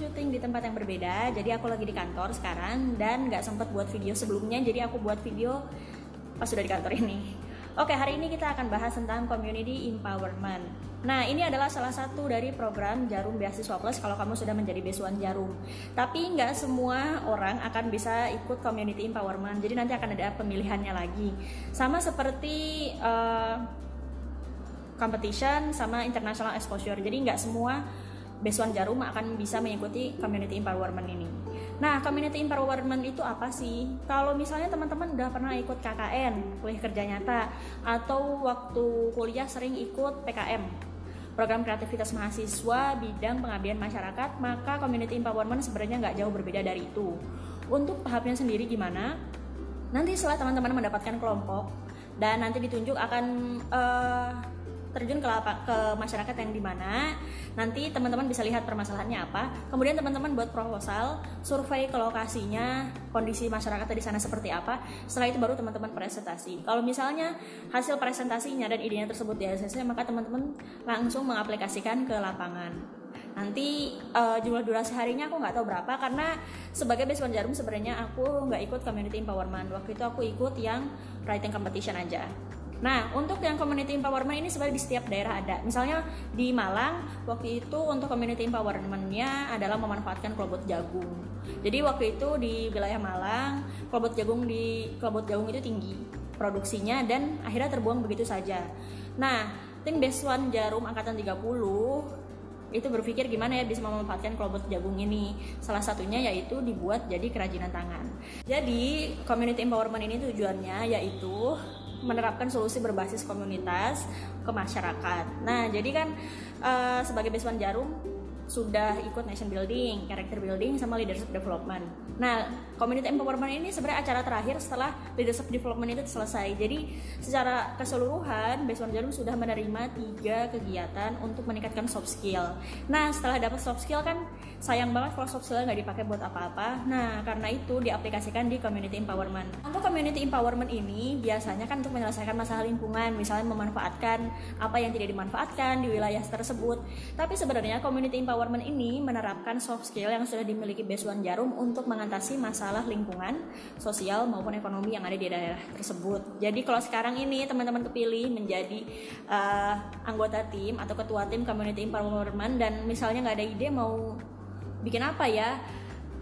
syuting di tempat yang berbeda. Jadi aku lagi di kantor sekarang dan nggak sempet buat video sebelumnya. Jadi aku buat video pas sudah di kantor ini. Oke, hari ini kita akan bahas tentang community empowerment. Nah, ini adalah salah satu dari program Jarum Beasiswa Plus kalau kamu sudah menjadi besuan Jarum. Tapi nggak semua orang akan bisa ikut community empowerment. Jadi nanti akan ada pemilihannya lagi. Sama seperti uh, competition sama international exposure. Jadi nggak semua besuan jarum akan bisa mengikuti community empowerment ini. Nah, community empowerment itu apa sih? Kalau misalnya teman-teman udah pernah ikut KKN, kuliah kerja nyata, atau waktu kuliah sering ikut PKM, program kreativitas mahasiswa bidang pengabdian masyarakat, maka community empowerment sebenarnya nggak jauh berbeda dari itu. Untuk tahapnya sendiri gimana? Nanti setelah teman-teman mendapatkan kelompok dan nanti ditunjuk akan uh, terjun ke lapak, ke masyarakat yang di mana. Nanti teman-teman bisa lihat permasalahannya apa. Kemudian teman-teman buat proposal survei ke lokasinya kondisi masyarakat di sana seperti apa. Setelah itu baru teman-teman presentasi. Kalau misalnya hasil presentasinya dan idenya tersebut di ACC maka teman-teman langsung mengaplikasikan ke lapangan. Nanti uh, jumlah durasi harinya aku nggak tahu berapa karena sebagai besuan jarum sebenarnya aku nggak ikut community empowerment. Waktu itu aku ikut yang writing competition aja Nah, untuk yang community empowerment ini sebenarnya di setiap daerah ada. Misalnya di Malang, waktu itu untuk community empowerment-nya adalah memanfaatkan klobot jagung. Jadi waktu itu di wilayah Malang, klobot jagung di klobot jagung itu tinggi produksinya dan akhirnya terbuang begitu saja. Nah, tim Beswan Jarum angkatan 30 itu berpikir gimana ya bisa memanfaatkan klobot jagung ini. Salah satunya yaitu dibuat jadi kerajinan tangan. Jadi, community empowerment ini tujuannya yaitu menerapkan solusi berbasis komunitas ke masyarakat. Nah, jadi kan uh, sebagai Beswan Jarum sudah ikut nation building, character building, sama leadership development. Nah, community empowerment ini sebenarnya acara terakhir setelah leadership development itu selesai. Jadi, secara keseluruhan, Basement Jarum sudah menerima tiga kegiatan untuk meningkatkan soft skill. Nah, setelah dapat soft skill kan sayang banget kalau soft skill nggak dipakai buat apa-apa. Nah, karena itu diaplikasikan di community empowerment. Untuk community empowerment ini biasanya kan untuk menyelesaikan masalah lingkungan, misalnya memanfaatkan apa yang tidak dimanfaatkan di wilayah tersebut. Tapi sebenarnya community empowerment empowerment ini menerapkan soft skill yang sudah dimiliki Besuan Jarum untuk mengatasi masalah lingkungan, sosial maupun ekonomi yang ada di daerah tersebut. Jadi kalau sekarang ini teman-teman kepilih menjadi uh, anggota tim atau ketua tim community empowerment dan misalnya nggak ada ide mau bikin apa ya,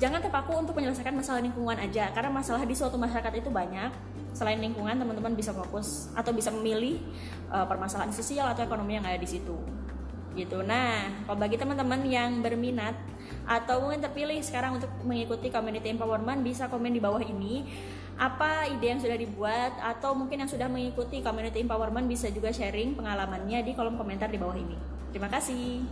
jangan terpaku untuk menyelesaikan masalah lingkungan aja. Karena masalah di suatu masyarakat itu banyak. Selain lingkungan teman-teman bisa fokus atau bisa memilih uh, permasalahan sosial atau ekonomi yang ada di situ gitu. Nah, kalau bagi teman-teman yang berminat atau mungkin terpilih sekarang untuk mengikuti community empowerment bisa komen di bawah ini apa ide yang sudah dibuat atau mungkin yang sudah mengikuti community empowerment bisa juga sharing pengalamannya di kolom komentar di bawah ini. Terima kasih.